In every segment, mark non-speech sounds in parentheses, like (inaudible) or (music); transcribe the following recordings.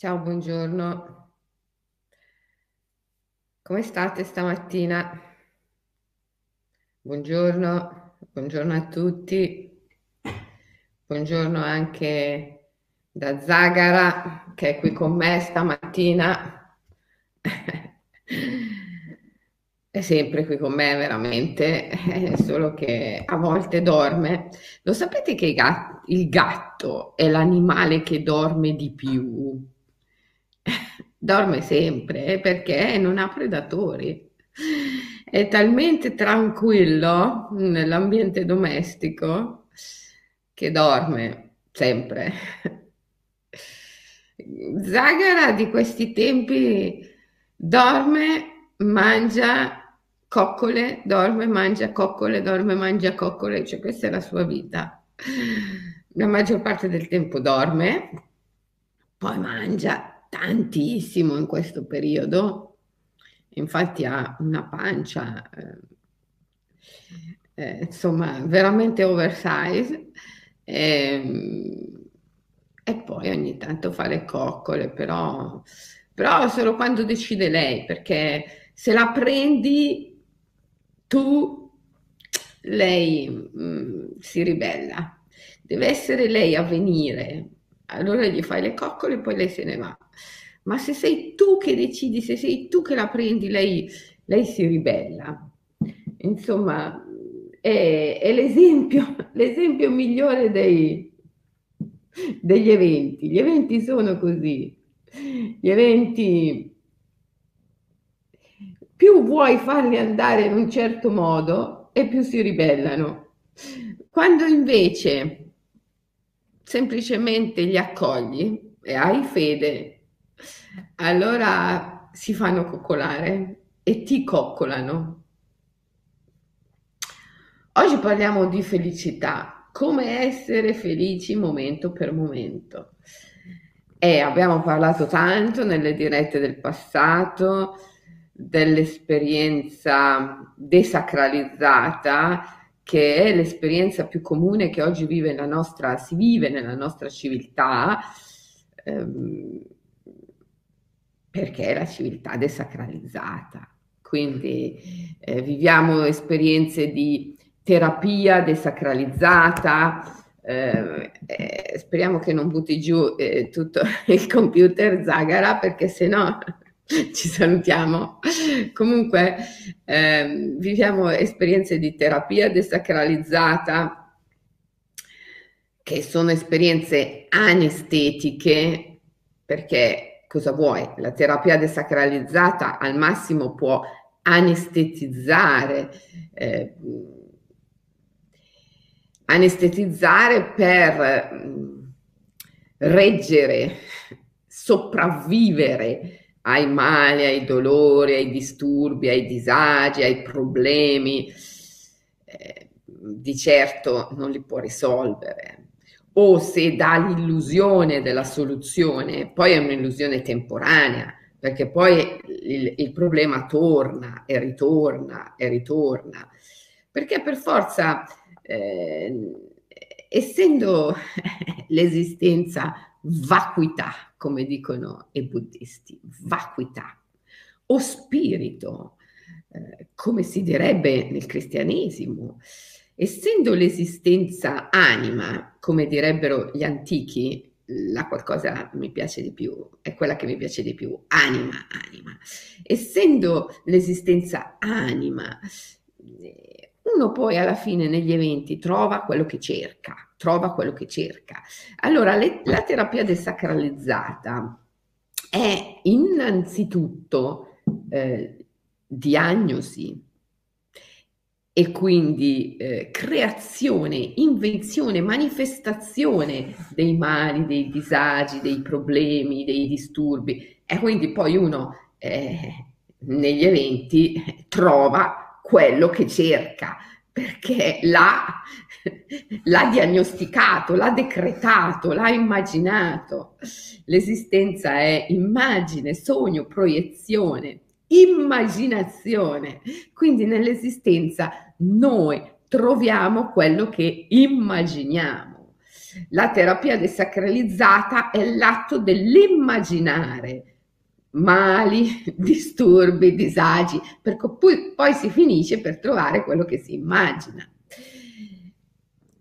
Ciao, buongiorno. Come state stamattina? Buongiorno, buongiorno a tutti. Buongiorno anche da Zagara che è qui con me stamattina. (laughs) È sempre qui con me veramente, (laughs) solo che a volte dorme. Lo sapete che il gatto è l'animale che dorme di più? Dorme sempre eh, perché non ha predatori. È talmente tranquillo nell'ambiente domestico che dorme sempre. Zagara di questi tempi dorme, mangia coccole, dorme, mangia coccole, dorme, mangia coccole, cioè questa è la sua vita. La maggior parte del tempo dorme, poi mangia tantissimo in questo periodo, infatti ha una pancia, eh, eh, insomma, veramente oversize. E, e, poi ogni tanto fa le coccole, però, però solo quando decide lei, perché se la prendi tu, lei mh, mm, si ribella. Deve essere lei a venire, allora gli fai le coccole e poi lei se ne va ma se sei tu che decidi, se sei tu che la prendi, lei, lei si ribella. Insomma, è, è l'esempio, (laughs) l'esempio migliore dei, degli eventi. Gli eventi sono così. Gli eventi, più vuoi farli andare in un certo modo e più si ribellano. Quando invece semplicemente li accogli e hai fede allora si fanno coccolare e ti coccolano. Oggi parliamo di felicità, come essere felici momento per momento. E abbiamo parlato tanto nelle dirette del passato dell'esperienza desacralizzata, che è l'esperienza più comune che oggi vive la nostra, si vive nella nostra civiltà. Ehm, perché è la civiltà desacralizzata. Quindi eh, viviamo esperienze di terapia desacralizzata. Eh, eh, speriamo che non butti giù eh, tutto (laughs) il computer Zagara perché se no (laughs) ci salutiamo. Comunque ehm, viviamo esperienze di terapia desacralizzata che sono esperienze anestetiche perché cosa vuoi? La terapia desacralizzata al massimo può anestetizzare, eh, anestetizzare per mm, reggere, sopravvivere ai mali, ai dolori, ai disturbi, ai disagi, ai problemi. Eh, di certo non li può risolvere o se dà l'illusione della soluzione, poi è un'illusione temporanea, perché poi il, il, problema torna e ritorna e ritorna, perché per forza, eh, essendo (laughs) l'esistenza vacuità, come dicono i buddhisti, vacuità, o spirito, eh, come si direbbe nel cristianesimo, essendo l'esistenza anima, come direbbero gli antichi, la qualcosa mi piace di più, è quella che mi piace di più, anima, anima. Essendo l'esistenza anima, uno poi alla fine negli eventi trova quello che cerca, trova quello che cerca. Allora, le, la terapia desacralizzata è innanzitutto eh, diagnosi, e quindi eh, creazione, invenzione, manifestazione dei mali, dei disagi, dei problemi, dei disturbi e quindi poi uno eh, negli eventi trova quello che cerca perché l'ha, (laughs) l'ha diagnosticato, l'ha decretato, l'ha immaginato. L'esistenza è immagine, sogno, proiezione immaginazione. Quindi nell'esistenza noi troviamo quello che immaginiamo. La terapia desacralizzata è l'atto dell'immaginare mali, (laughs) disturbi, disagi, perché poi, poi si finisce per trovare quello che si immagina.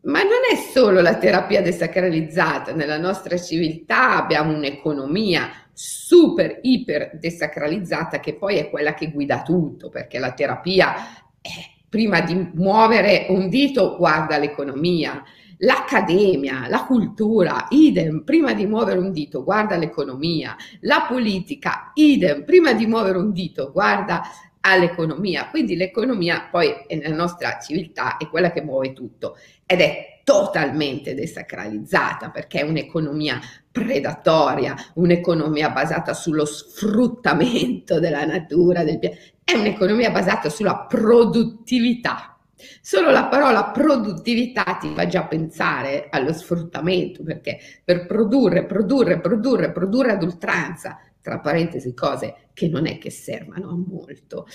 Ma non è solo la terapia desacralizzata, nella nostra civiltà abbiamo un'economia super, iper desacralizzata che poi è quella che guida tutto, perché la terapia, eh, prima di muovere un dito, guarda l'economia, L'accademia, la cultura, idem, prima di muovere un dito, guarda l'economia, la politica, idem, prima di muovere un dito, guarda all'economia. Quindi l'economia poi nella nostra civiltà è quella che muove tutto. Ed è totalmente desacralizzata perché è un'economia predatoria, un'economia basata sullo sfruttamento della natura, del pianeta, è un'economia basata sulla produttività. Solo la parola produttività ti fa già pensare allo sfruttamento, perché per produrre, produrre, produrre, produrre ad oltranza, tra parentesi cose che non è che servano a molto,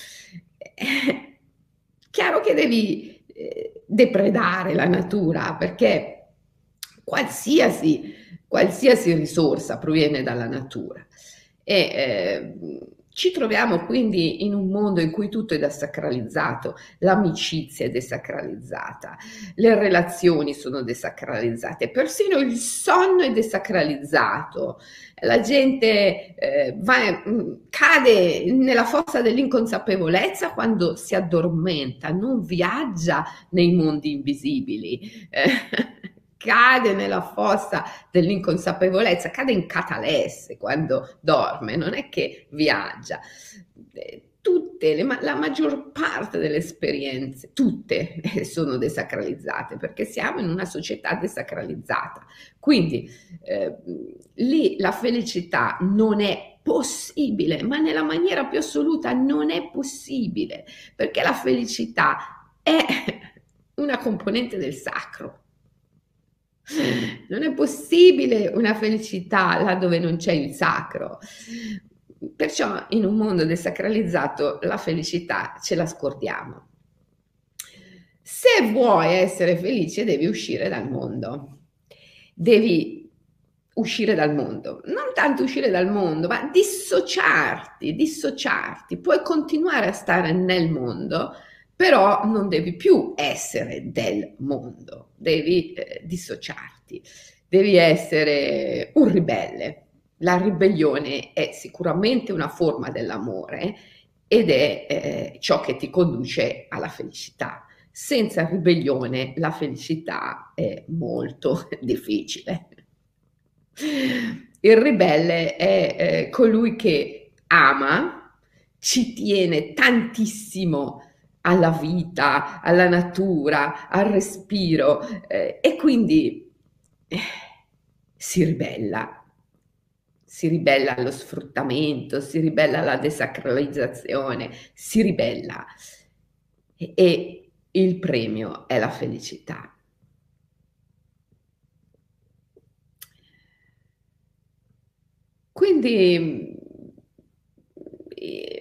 eh, chiaro che devi eh, depredare la natura, perché qualsiasi, qualsiasi risorsa proviene dalla natura. E, eh, ci troviamo quindi in un mondo in cui tutto è desacralizzato, l'amicizia è desacralizzata, le relazioni sono desacralizzate, persino il sonno è desacralizzato, la gente eh, va, mm, cade nella fossa dell'inconsapevolezza quando si addormenta, non viaggia nei mondi invisibili. Eh, (laughs) cade nella fossa dell'inconsapevolezza, cade in catalesse quando dorme, non è che viaggia. Eh, tutte, le, la maggior parte delle esperienze, tutte eh, sono desacralizzate perché siamo in una società desacralizzata. Quindi eh, lì la felicità non è possibile, ma nella maniera più assoluta non è possibile perché la felicità è (laughs) una componente del sacro non è possibile una felicità là dove non c'è il sacro. Perciò in un mondo desacralizzato la felicità ce la scordiamo. Se vuoi essere felice devi uscire dal mondo. Devi uscire dal mondo, non tanto uscire dal mondo, ma dissociarti, dissociarti. Puoi continuare a stare nel mondo, però non devi più essere del mondo, devi eh, dissociarti, devi essere un ribelle. La ribellione è sicuramente una forma dell'amore ed è eh, ciò che ti conduce alla felicità. Senza ribellione la felicità è molto (laughs) difficile. Il ribelle è eh, colui che ama, ci tiene tantissimo alla vita, alla natura, al respiro eh, e quindi eh, si ribella. Si ribella allo sfruttamento, si ribella alla desacralizzazione, si ribella e, e il premio è la felicità. Quindi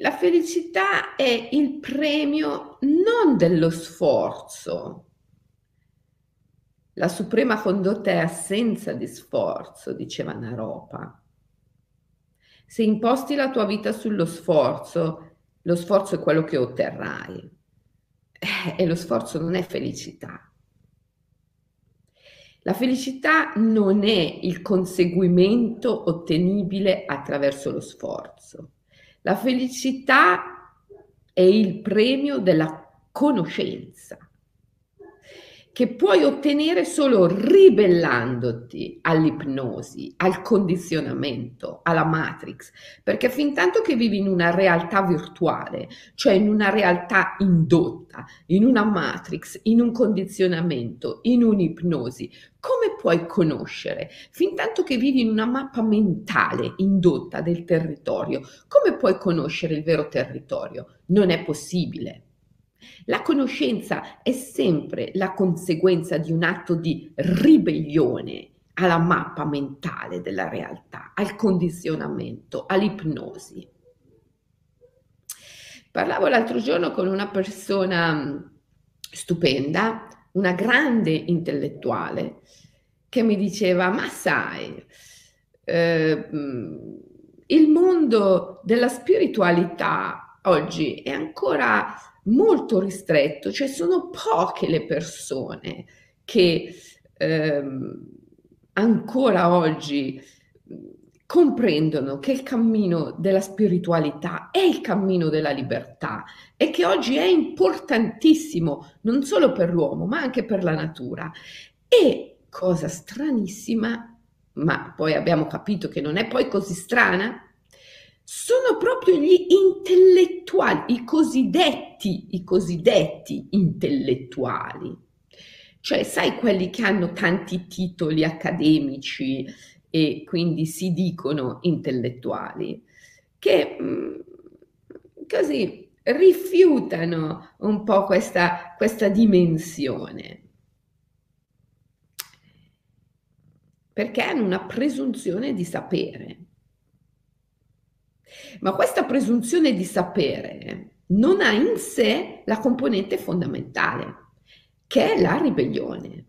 la felicità è il premio non dello sforzo. La suprema condotta è assenza di sforzo, diceva Naropa. Se imposti la tua vita sullo sforzo, lo sforzo è quello che otterrai. Eh, e lo sforzo non è felicità. La felicità non è il conseguimento ottenibile attraverso lo sforzo. La felicità è il premio della conoscenza che puoi ottenere solo ribellandoti all'ipnosi, al condizionamento, alla matrix, perché fin tanto che vivi in una realtà virtuale, cioè in una realtà indotta, in una matrix, in un condizionamento, in un'ipnosi, come puoi conoscere? Fin tanto che vivi in una mappa mentale indotta del territorio, come puoi conoscere il vero territorio? Non è possibile. La conoscenza è sempre la conseguenza di un atto di ribellione alla mappa mentale della realtà, al condizionamento, all'ipnosi. Parlavo l'altro giorno con una persona stupenda, una grande intellettuale, che mi diceva, ma sai, eh, il mondo della spiritualità oggi è ancora molto ristretto, cioè sono poche le persone che ehm, ancora oggi comprendono che il cammino della spiritualità è il cammino della libertà e che oggi è importantissimo non solo per l'uomo ma anche per la natura. E cosa stranissima, ma poi abbiamo capito che non è poi così strana, sono proprio gli intellettuali, i cosiddetti, i cosiddetti intellettuali. Cioè, sai quelli che hanno tanti titoli accademici e quindi si dicono intellettuali, che mh, mm, così rifiutano un po' questa, questa dimensione. Perché hanno una presunzione di sapere. Ma questa presunzione di sapere non ha in sé la componente fondamentale, che è la ribellione.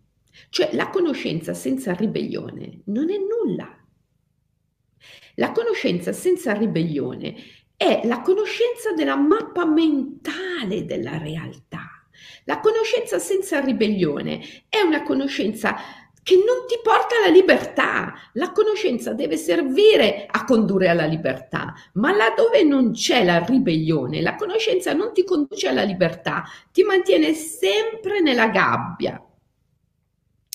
Cioè la conoscenza senza ribellione non è nulla. La conoscenza senza ribellione è la conoscenza della mappa mentale della realtà. La conoscenza senza ribellione è una conoscenza che non ti porta alla libertà. La conoscenza deve servire a condurre alla libertà, ma laddove non c'è la ribellione, la conoscenza non ti conduce alla libertà, ti mantiene sempre nella gabbia,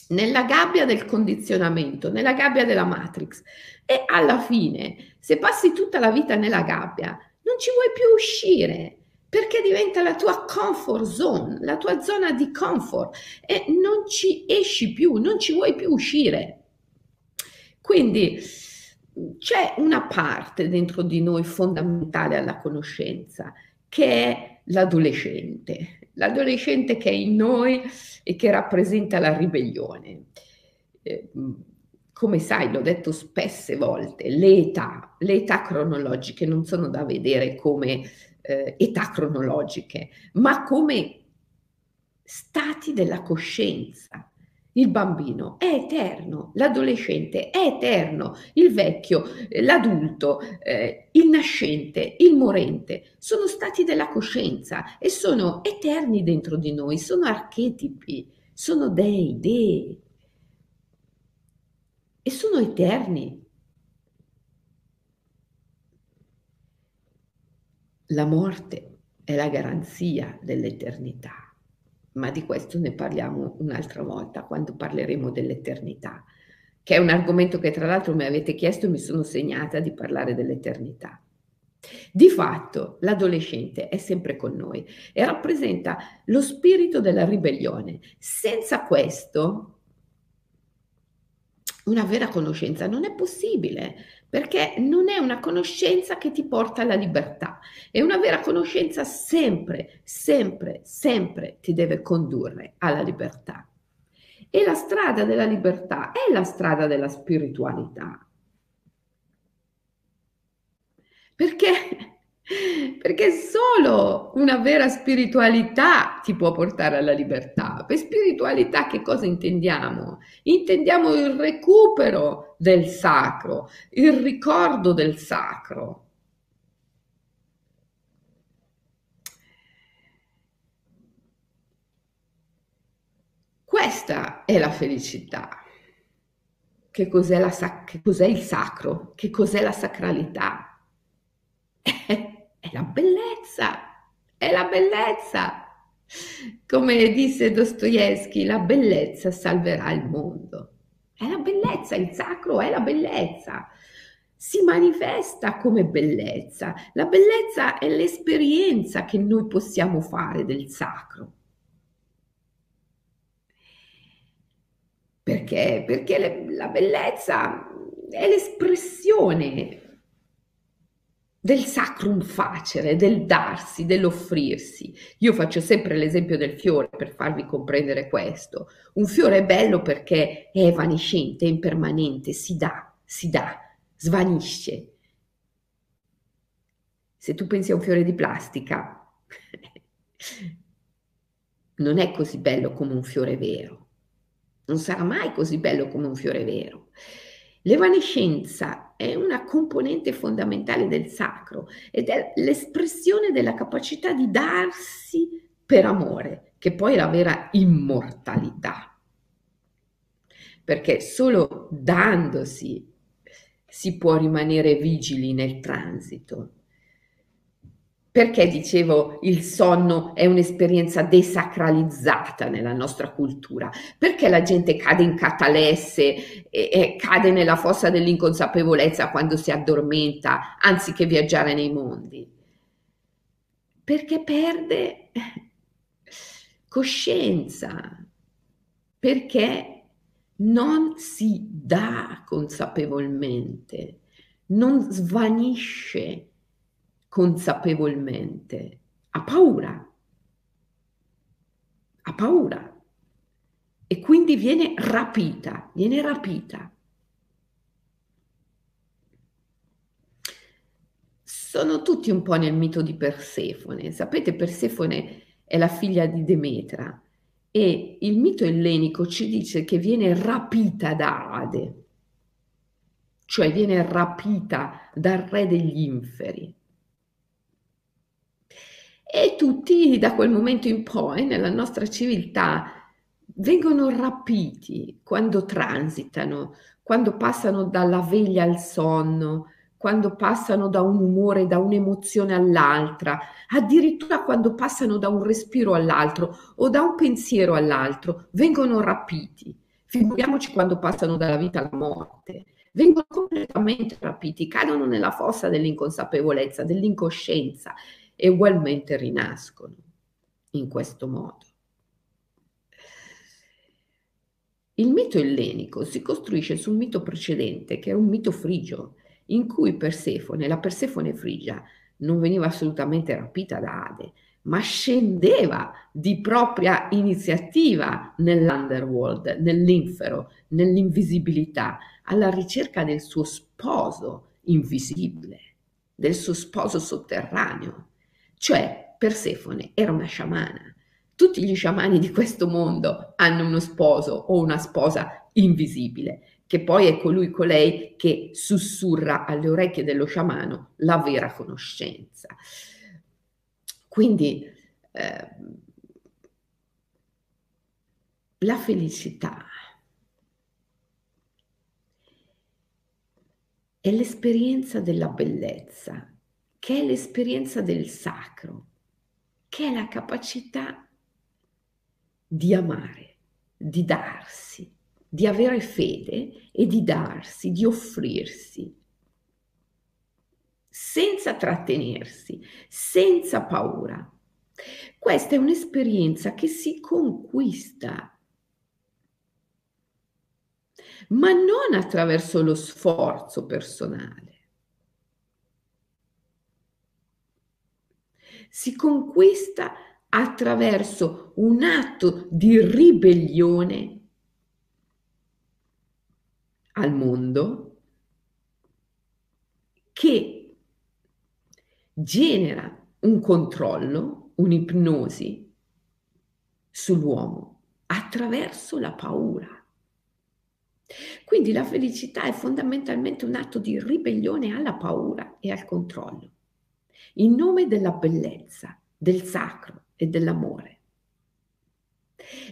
nella gabbia del condizionamento, nella gabbia della matrix. E alla fine, se passi tutta la vita nella gabbia, non ci vuoi più uscire perché diventa la tua comfort zone, la tua zona di comfort e non ci esci più, non ci vuoi più uscire. Quindi c'è una parte dentro di noi fondamentale alla conoscenza che è l'adolescente, l'adolescente che è in noi e che rappresenta la ribellione. Eh, come sai, l'ho detto spesse volte, le età, le età cronologiche non sono da vedere come eh, età cronologiche, ma come stati della coscienza. Il bambino è eterno, l'adolescente è eterno, il vecchio, l'adulto, eh, il nascente, il morente, sono stati della coscienza e sono eterni dentro di noi, sono archetipi, sono dei, dei. E sono eterni La morte è la garanzia dell'eternità, ma di questo ne parliamo un'altra volta quando parleremo dell'eternità, che è un argomento che tra l'altro mi avete chiesto e mi sono segnata di parlare dell'eternità. Di fatto l'adolescente è sempre con noi e rappresenta lo spirito della ribellione. Senza questo una vera conoscenza non è possibile perché non è una conoscenza che ti porta alla libertà, è una vera conoscenza sempre, sempre, sempre ti deve condurre alla libertà. E la strada della libertà è la strada della spiritualità. Perché perché solo una vera spiritualità ti può portare alla libertà. Per spiritualità che cosa intendiamo? Intendiamo il recupero del sacro, il ricordo del sacro. Questa è la felicità. Che cos'è, la sac- che cos'è il sacro? Che cos'è la sacralità? (laughs) È la bellezza, è la bellezza. Come disse Dostoevsky, la bellezza salverà il mondo. È la bellezza, il sacro è la bellezza. Si manifesta come bellezza. La bellezza è l'esperienza che noi possiamo fare del sacro. Perché? Perché le, la bellezza è l'espressione del sacrum facere, del darsi, dell'offrirsi. Io faccio sempre l'esempio del fiore per farvi comprendere questo. Un fiore è bello perché è evanescente, è impermanente, si dà, si dà, svanisce. Se tu pensi a un fiore di plastica, (laughs) non è così bello come un fiore vero. non sarà mai così bello come un fiore vero. L'evanescenza è una componente fondamentale del sacro ed è l'espressione della capacità di darsi per amore, che poi è la vera immortalità. Perché solo dandosi si può rimanere vigili nel transito perché dicevo il sonno è un'esperienza desacralizzata nella nostra cultura? Perché la gente cade in catalesse e, e cade nella fossa dell'inconsapevolezza quando si addormenta anziché viaggiare nei mondi? Perché perde coscienza, perché non si dà consapevolmente, non svanisce consapevolmente, ha paura, ha paura. E quindi viene rapita, viene rapita. Sono tutti un po' nel mito di Persefone. Sapete, Persefone è la figlia di Demetra. E il mito ellenico ci dice che viene rapita da Ade, cioè viene rapita dal re degli inferi e tutti da quel momento in poi nella nostra civiltà vengono rapiti quando transitano, quando passano dalla veglia al sonno, quando passano da un umore, da un'emozione all'altra, addirittura quando passano da un respiro all'altro o da un pensiero all'altro, vengono rapiti. Figuriamoci quando passano dalla vita alla morte. Vengono completamente rapiti, cadono nella fossa dell'inconsapevolezza, dell'incoscienza e ugualmente rinascono in questo modo. Il mito ellenico si costruisce sul mito precedente, che è un mito frigio, in cui Persefone, la Persefone frigia, non veniva assolutamente rapita da Ade, ma scendeva di propria iniziativa nell'underworld, nell'infero, nell'invisibilità, alla ricerca del suo sposo invisibile, del suo sposo sotterraneo. Cioè, Persefone era una sciamana. Tutti gli sciamani di questo mondo hanno uno sposo o una sposa invisibile, che poi è colui colei che sussurra alle orecchie dello sciamano la vera conoscenza. Quindi eh, la felicità è l'esperienza della bellezza che è l'esperienza del sacro, che è la capacità di amare, di darsi, di avere fede e di darsi, di offrirsi, senza trattenersi, senza paura. Questa è un'esperienza che si conquista, ma non attraverso lo sforzo personale si conquista attraverso un atto di ribellione al mondo che genera un controllo, un'ipnosi sull'uomo attraverso la paura. Quindi la felicità è fondamentalmente un atto di ribellione alla paura e al controllo in nome della bellezza, del sacro e dell'amore.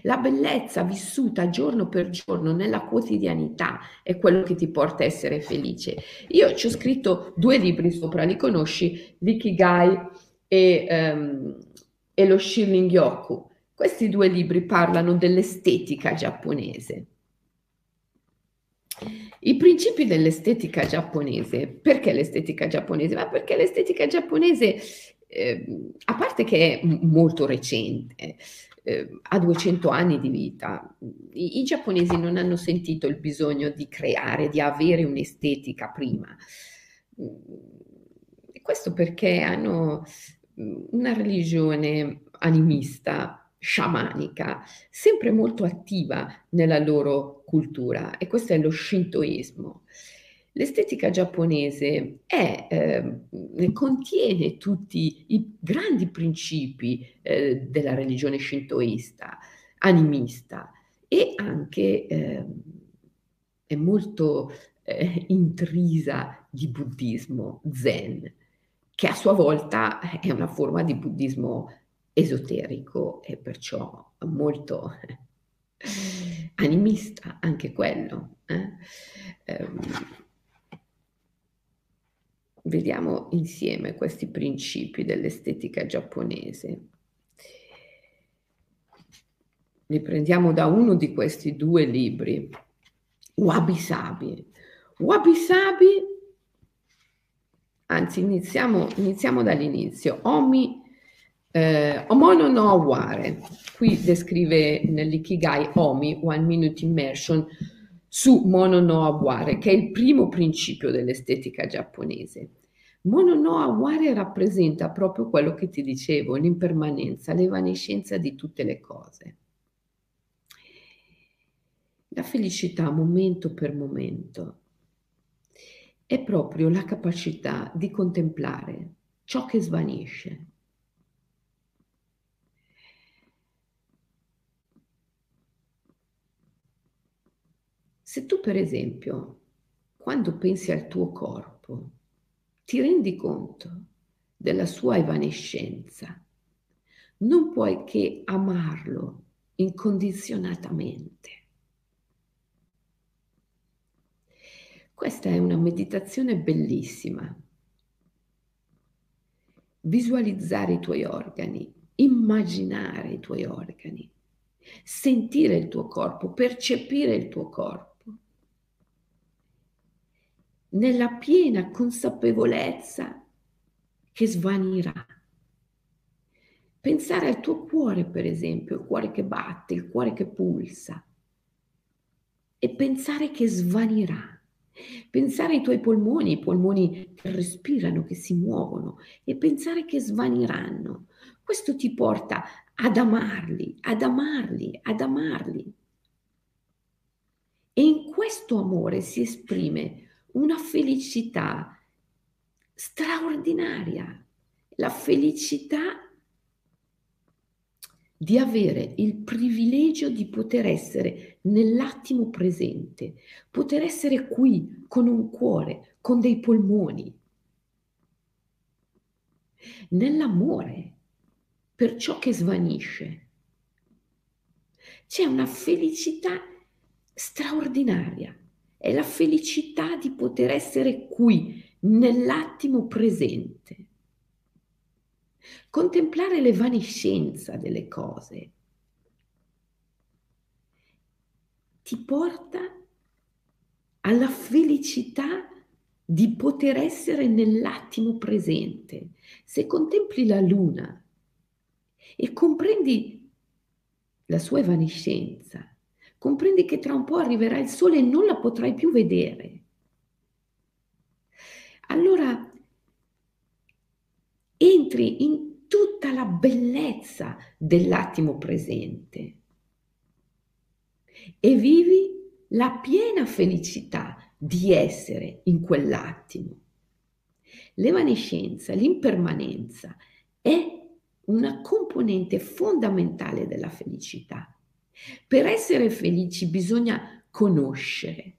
La bellezza vissuta giorno per giorno nella quotidianità è quello che ti porta a essere felice. Io ci ho scritto due libri sopra, li conosci, L'ikigai e, um, e lo Shilling Yoku. Questi due libri parlano dell'estetica giapponese. I principi dell'estetica giapponese, perché l'estetica giapponese? Ma perché l'estetica giapponese, eh, a parte che è molto recente, eh, ha 200 anni di vita, I, i, giapponesi non hanno sentito il bisogno di creare, di avere un'estetica prima. Questo perché hanno una religione animista sciamanica, sempre molto attiva nella loro cultura e questo è lo shintoismo. L'estetica giapponese è, eh, contiene tutti i grandi principi eh, della religione shintoista, animista, e anche eh, è molto eh, intrisa di buddismo zen, che a sua volta è una forma di buddismo esoterico e perciò molto animista anche quello. Eh? Um, vediamo insieme questi principi dell'estetica giapponese. Li prendiamo da uno di questi due libri, Wabi Sabi. Wabi Sabi, anzi iniziamo, iniziamo dall'inizio, Omi, eh, Omono no Aware, qui descrive nell'Ikigai Omi, One Minute Immersion, su Mono no Aware, che è il primo principio dell'estetica giapponese. Mono no Aware rappresenta proprio quello che ti dicevo, l'impermanenza, l'evanescenza di tutte le cose. La felicità momento per momento è proprio la capacità di contemplare ciò che svanisce. Se tu per esempio, quando pensi al tuo corpo, ti rendi conto della sua evanescenza, non puoi che amarlo incondizionatamente. Questa è una meditazione bellissima. Visualizzare i tuoi organi, immaginare i tuoi organi, sentire il tuo corpo, percepire il tuo corpo nella piena consapevolezza che svanirà. Pensare al tuo cuore, per esempio, il cuore che batte, il cuore che pulsa, e pensare che svanirà. Pensare ai tuoi polmoni, i polmoni che respirano, che si muovono, e pensare che svaniranno. Questo ti porta ad amarli, ad amarli, ad amarli. E in questo amore si esprime una felicità straordinaria, la felicità di avere il privilegio di poter essere nell'attimo presente, poter essere qui con un cuore, con dei polmoni, nell'amore per ciò che svanisce. C'è una felicità straordinaria è la felicità di poter essere qui, nell'attimo presente. Contemplare l'evanescenza delle cose ti porta alla felicità di poter essere nell'attimo presente. Se contempli la luna e comprendi la sua evanescenza, comprendi che tra un po' arriverà il sole e non la potrai più vedere. Allora entri in tutta la bellezza dell'attimo presente e vivi la piena felicità di essere in quell'attimo. L'evanescenza, l'impermanenza è una componente fondamentale della felicità. Per essere felici bisogna conoscere,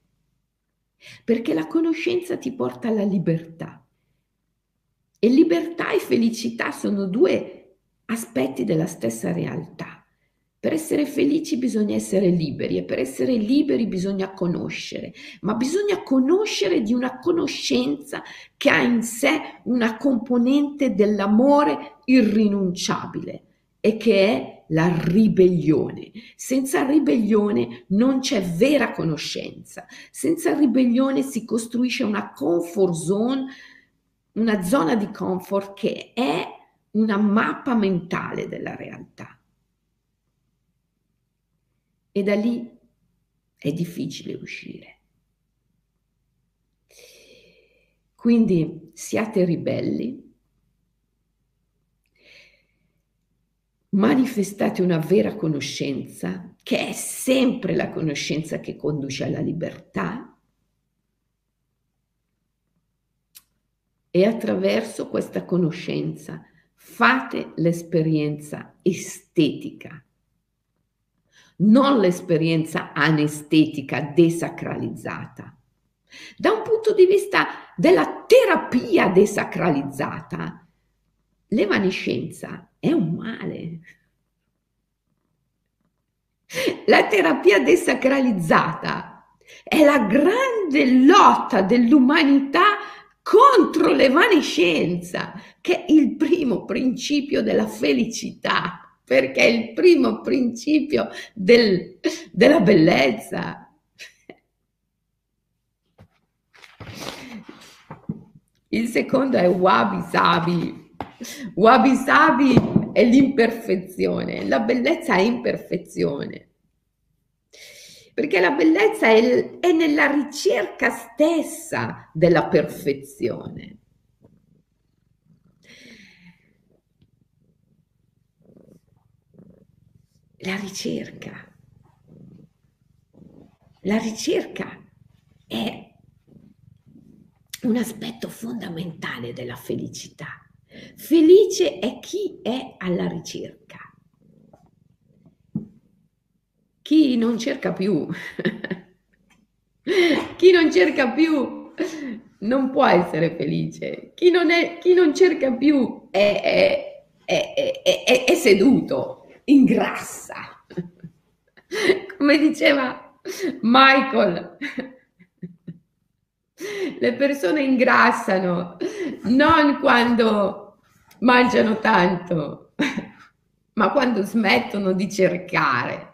perché la conoscenza ti porta alla libertà. E libertà e felicità sono due aspetti della stessa realtà. Per essere felici bisogna essere liberi e per essere liberi bisogna conoscere, ma bisogna conoscere di una conoscenza che ha in sé una componente dell'amore irrinunciabile e che è la ribellione. Senza ribellione non c'è vera conoscenza. Senza ribellione si costruisce una comfort zone, una zona di comfort che è una mappa mentale della realtà. E da lì è difficile uscire. Quindi siate ribelli, manifestate una vera conoscenza, che è sempre la conoscenza che conduce alla libertà, e attraverso questa conoscenza fate l'esperienza estetica. non l'esperienza anestetica desacralizzata. Da un punto di vista della terapia desacralizzata, l'evanescenza è un male. La terapia desacralizzata è la grande lotta dell'umanità contro l'evanescenza, che è il primo principio della felicità, perché è il primo principio del, della bellezza. Il secondo è wabi sabi. Wabi sabi è l'imperfezione, la bellezza è imperfezione. Perché la bellezza è, è nella ricerca stessa della perfezione. La ricerca. La ricerca è un aspetto fondamentale della felicità. Felice è chi è alla ricerca. Chi non cerca più, (laughs) chi non cerca più non può essere felice. Chi non, è, chi non cerca più è, è, è, è seduto, ingrassa. Come diceva Michael, le persone ingrassano non quando mangiano tanto, (laughs) ma quando smettono di cercare.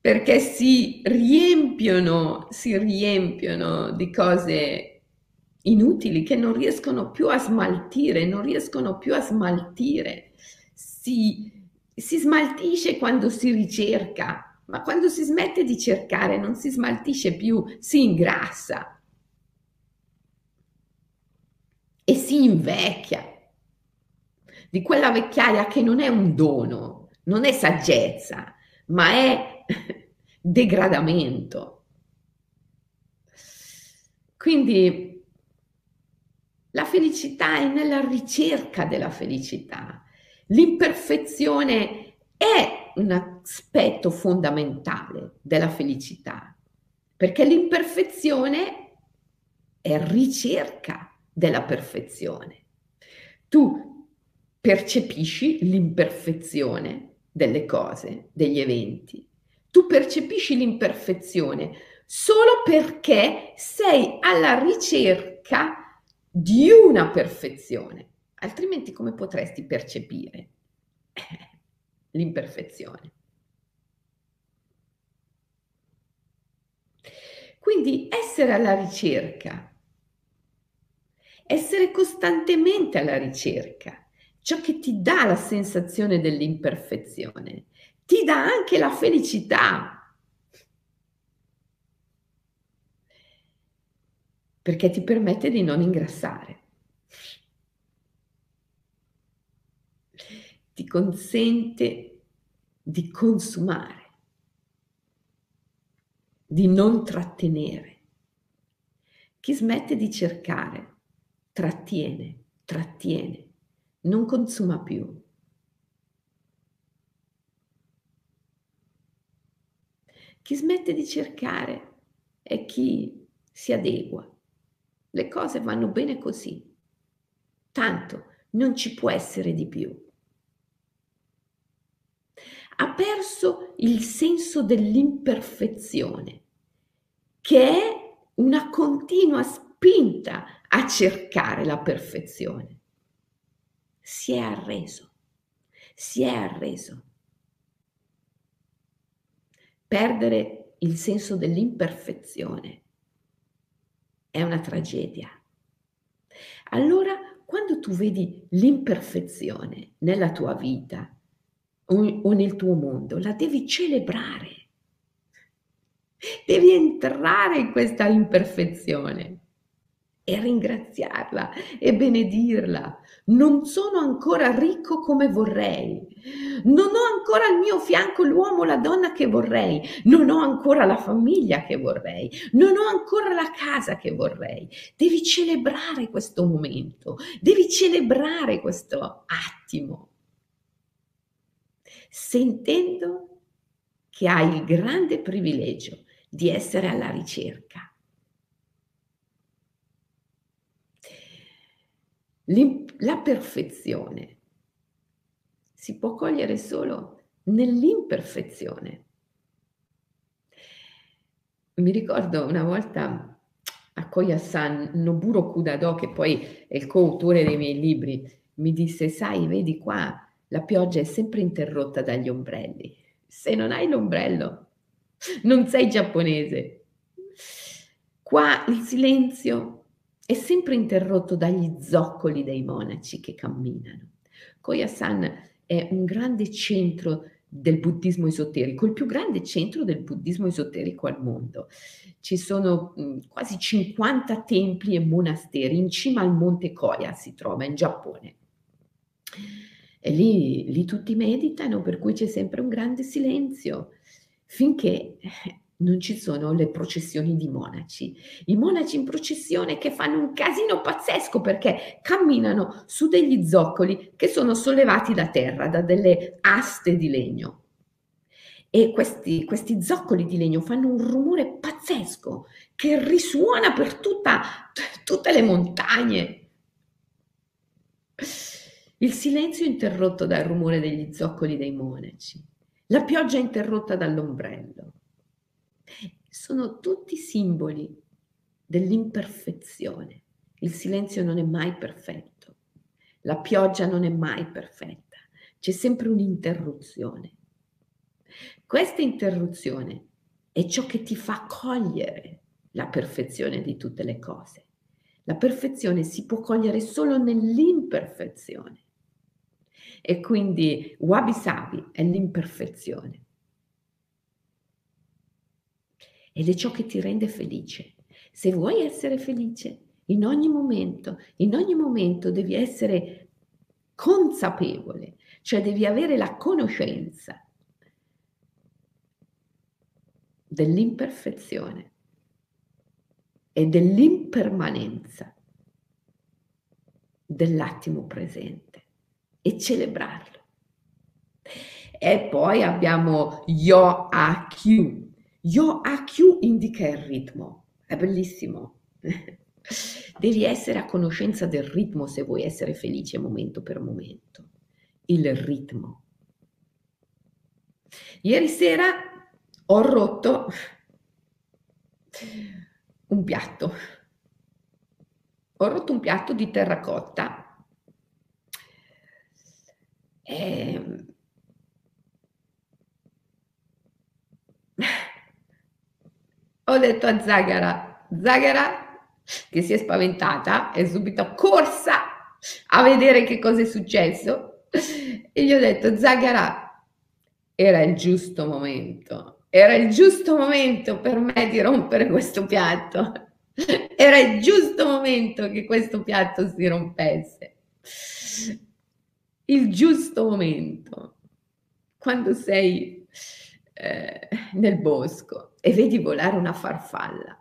Perché si riempiono, si riempiono di cose inutili che non riescono più a smaltire, non riescono più a smaltire. Si, si smaltisce quando si ricerca, ma quando si smette di cercare non si smaltisce più, si ingrassa e si invecchia. Di quella vecchiaia che non è un dono, non è saggezza, ma è (laughs) degradamento. Quindi la felicità è nella ricerca della felicità. L'imperfezione è un aspetto fondamentale della felicità, perché l'imperfezione è ricerca della perfezione. Tu percepisci l'imperfezione delle cose, degli eventi. Tu percepisci l'imperfezione solo perché sei alla ricerca di una perfezione, altrimenti come potresti percepire? (laughs) l'imperfezione. Quindi essere alla ricerca, essere costantemente alla ricerca, ciò che ti dà la sensazione dell'imperfezione, ti dà anche la felicità. Perché ti permette di non ingrassare. ti consente di consumare, di non trattenere. Chi smette di cercare trattiene, trattiene, non consuma più. Chi smette di cercare è chi si adegua. Le cose vanno bene così. Tanto non ci può essere di più ha perso il senso dell'imperfezione, che è una continua spinta a cercare la perfezione. Si è arreso, si è arreso. Perdere il senso dell'imperfezione è una tragedia. Allora, quando tu vedi l'imperfezione nella tua vita, o nel tuo mondo, la devi celebrare. Devi entrare in questa imperfezione e ringraziarla e benedirla. Non sono ancora ricco come vorrei. Non ho ancora al mio fianco l'uomo o la donna che vorrei. Non ho ancora la famiglia che vorrei. Non ho ancora la casa che vorrei. Devi celebrare questo momento. Devi celebrare questo attimo sentendo che hai il grande privilegio di essere alla ricerca. La perfezione si può cogliere solo nell'imperfezione. Mi ricordo una volta a Koya-san, Noburo Kudado, che poi è il coautore dei miei libri, mi disse, sai, vedi qua, la pioggia è sempre interrotta dagli ombrelli. Se non hai l'ombrello, non sei giapponese. Qua il silenzio è sempre interrotto dagli zoccoli dei monaci che camminano. Koya-san è un grande centro del buddismo esoterico, il più grande centro del buddismo esoterico al mondo. Ci sono mh, quasi 50 templi e monasteri in cima al monte Koya, si trova in Giappone. E lì, lì tutti meditano, per cui c'è sempre un grande silenzio, finché non ci sono le processioni di monaci. I monaci in processione che fanno un casino pazzesco perché camminano su degli zoccoli che sono sollevati da terra, da delle aste di legno. E questi, questi zoccoli di legno fanno un rumore pazzesco che risuona per tutta, tutte le montagne. Il silenzio interrotto dal rumore degli zoccoli dei monaci, la pioggia interrotta dall'ombrello sono tutti simboli dell'imperfezione. Il silenzio non è mai perfetto, la pioggia non è mai perfetta, c'è sempre un'interruzione. Questa interruzione è ciò che ti fa cogliere la perfezione di tutte le cose. La perfezione si può cogliere solo nell'imperfezione. E quindi wabi sabi è l'imperfezione ed è ciò che ti rende felice. Se vuoi essere felice, in ogni momento, in ogni momento devi essere consapevole, cioè devi avere la conoscenza dell'imperfezione e dell'impermanenza dell'attimo presente e celebrarlo. E poi abbiamo Yo AQ, Yo AQ indica il ritmo, è bellissimo. (laughs) Devi essere a conoscenza del ritmo se vuoi essere felice momento per momento. Il ritmo. Ieri sera ho rotto un piatto. Ho rotto un piatto di terracotta. E ehm, Ho detto a Zagara, Zagara, che si è spaventata, è subito corsa a vedere che cosa è successo. E gli ho detto, Zagara, era il giusto momento, era il giusto momento per me di rompere questo piatto. Era il giusto momento che questo piatto si rompesse. Il giusto momento, quando sei eh, nel bosco e vedi volare una farfalla,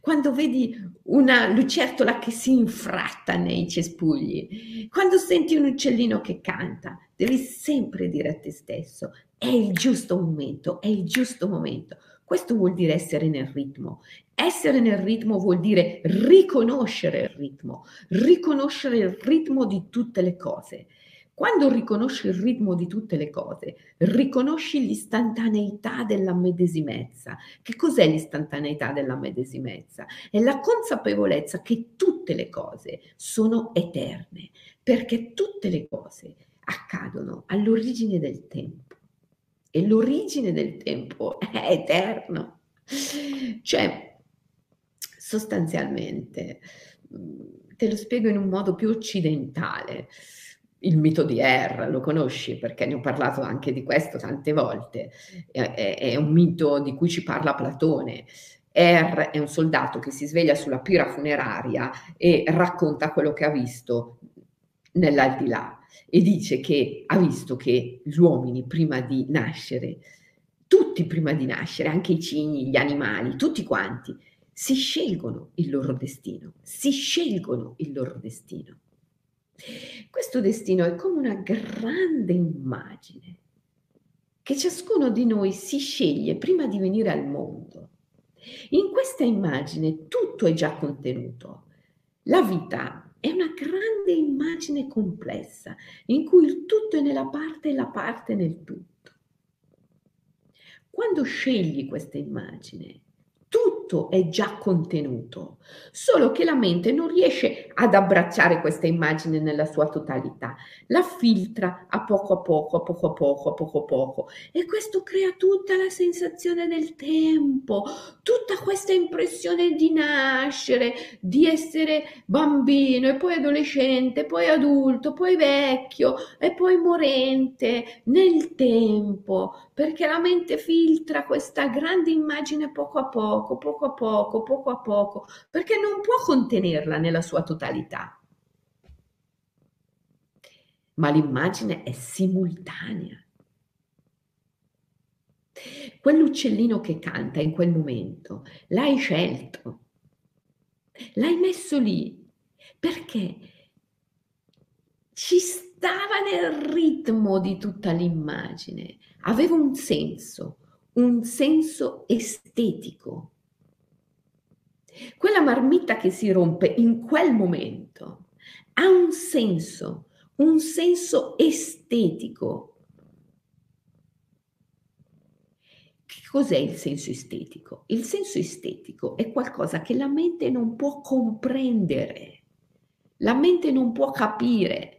quando vedi una lucertola che si infratta nei cespugli, quando senti un uccellino che canta, devi sempre dire a te stesso, è il giusto momento, è il giusto momento. Questo vuol dire essere nel ritmo. Essere nel ritmo vuol dire riconoscere il ritmo, riconoscere il ritmo di tutte le cose. Quando riconosci il ritmo di tutte le cose, riconosci l'istantaneità della medesimezza. Che cos'è l'istantaneità della medesimezza? È la consapevolezza che tutte le cose sono eterne, perché tutte le cose accadono all'origine del tempo e l'origine del tempo (laughs) è eterno. Cioè, sostanzialmente, te lo spiego in un modo più occidentale il mito di Er, lo conosci? Perché ne ho parlato anche di questo tante volte, è, è, un mito di cui ci parla Platone. Er è un soldato che si sveglia sulla pira funeraria e racconta quello che ha visto nell'aldilà e dice che ha visto che gli uomini prima di nascere, tutti prima di nascere, anche i cigni, gli animali, tutti quanti, si scelgono il loro destino, si scelgono il loro destino Questo destino è come una grande immagine che ciascuno di noi si sceglie prima di venire al mondo. In questa immagine tutto è già contenuto. La vita è una grande immagine complessa in cui il tutto è nella parte e la parte nel tutto. Quando scegli questa immagine, tutto è già contenuto, solo che la mente non riesce ad abbracciare questa immagine nella sua totalità, la filtra a poco a poco, a poco a poco, a poco a poco. E questo crea tutta la sensazione del tempo, tutta questa impressione di nascere, di essere bambino e poi adolescente, poi adulto, poi vecchio e poi morente nel tempo, perché la mente filtra questa grande immagine poco a poco, poco a poco, poco a poco, perché non può contenerla nella sua totalità. Ma l'immagine è simultanea. Quell'uccellino che canta in quel momento, l'hai scelto, l'hai messo lì perché ci stava nel ritmo di tutta l'immagine, aveva un senso, un senso estetico. Quella marmitta che si rompe in quel momento ha un senso, un senso estetico. Che cos'è il senso estetico? Il senso estetico è qualcosa che la mente non può comprendere, la mente non può capire.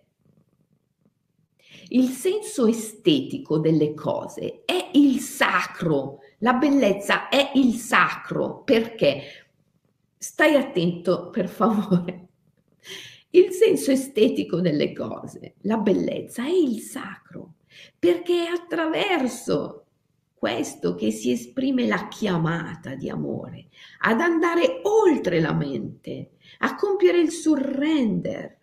Il senso estetico delle cose è il sacro, la bellezza è il sacro. Perché? Stai attento per favore. Il senso estetico delle cose, la bellezza è il sacro. Perché è attraverso questo che si esprime la chiamata di amore ad andare oltre la mente, a compiere il surrender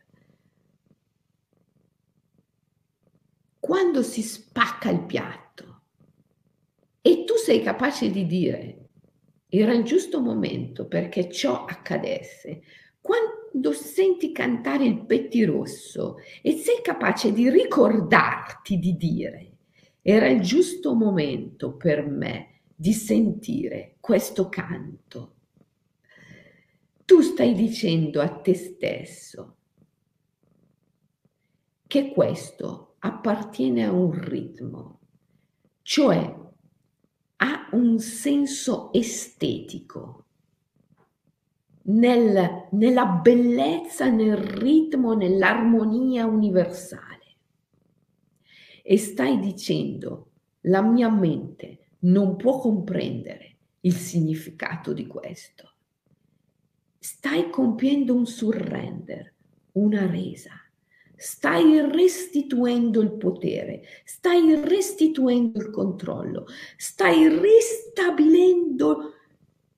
quando si spacca il piatto. E tu sei capace di dire era il giusto momento perché ciò accadesse, quando senti cantare il pettirosso e sei capace di ricordarti di dire era il giusto momento per me di sentire questo canto, tu stai dicendo a te stesso che questo appartiene a un ritmo, cioè ha un senso estetico nel, nella bellezza, nel ritmo, nell'armonia universale. E stai dicendo, la mia mente non può comprendere il significato di questo. Stai compiendo un surrender, una resa stai restituendo il potere, stai restituendo il controllo, stai ristabilendo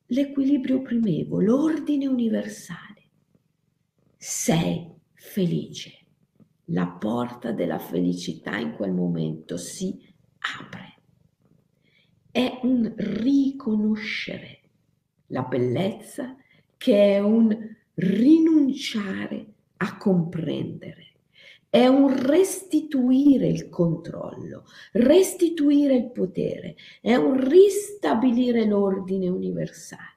l'equilibrio primevo, l'ordine universale. Sei felice. La porta della felicità in quel momento si apre. È un riconoscere la bellezza che è un rinunciare a comprendere è un restituire il controllo, restituire il potere, è un ristabilire l'ordine universale.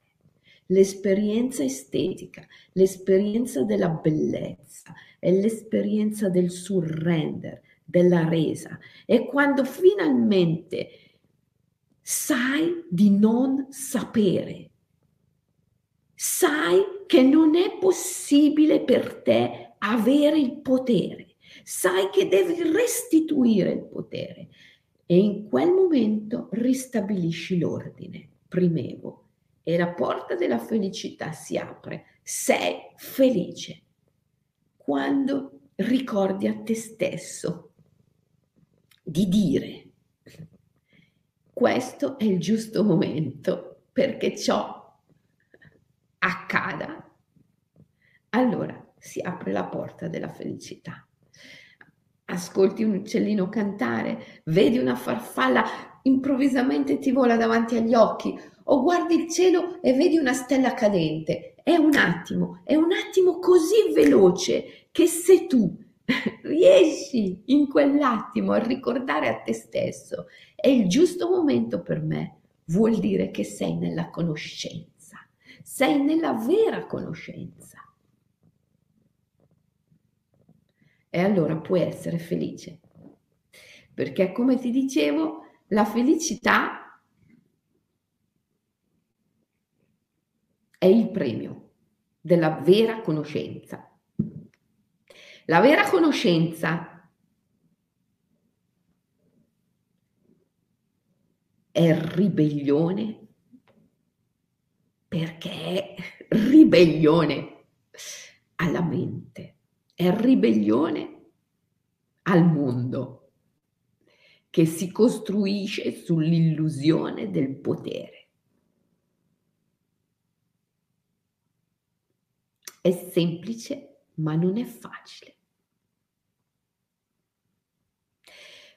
L'esperienza estetica, l'esperienza della bellezza, è l'esperienza del surrender, della resa. È quando finalmente sai di non sapere, sai che non è possibile per te avere il potere sai che devi restituire il potere e in quel momento ristabilisci l'ordine primevo e la porta della felicità si apre. Sei felice quando ricordi a te stesso di dire questo è il giusto momento perché ciò accada. Allora si apre la porta della felicità ascolti un uccellino cantare, vedi una farfalla, improvvisamente ti vola davanti agli occhi, o guardi il cielo e vedi una stella cadente. È un attimo, è un attimo così veloce che se tu (laughs) riesci in quell'attimo a ricordare a te stesso, è il giusto momento per me, vuol dire che sei nella conoscenza, sei nella vera conoscenza. E allora puoi essere felice. Perché come ti dicevo, la felicità è il premio della vera conoscenza. La vera conoscenza è ribellione perché è ribellione alla mente, è ribellione al mondo che si costruisce sull'illusione del potere. È semplice, ma non è facile.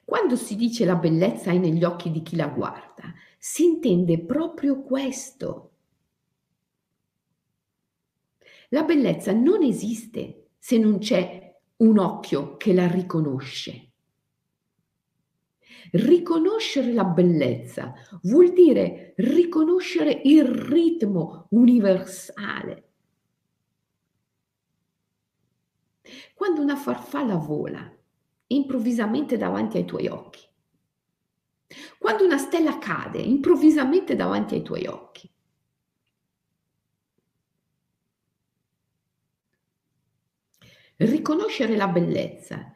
Quando si dice la bellezza è negli occhi di chi la guarda, si intende proprio questo. La bellezza non esiste se non c'è un occhio che la riconosce. Riconoscere la bellezza vuol dire riconoscere il ritmo universale. Quando una farfalla vola improvvisamente davanti ai tuoi occhi, quando una stella cade improvvisamente davanti ai tuoi occhi, riconoscere la bellezza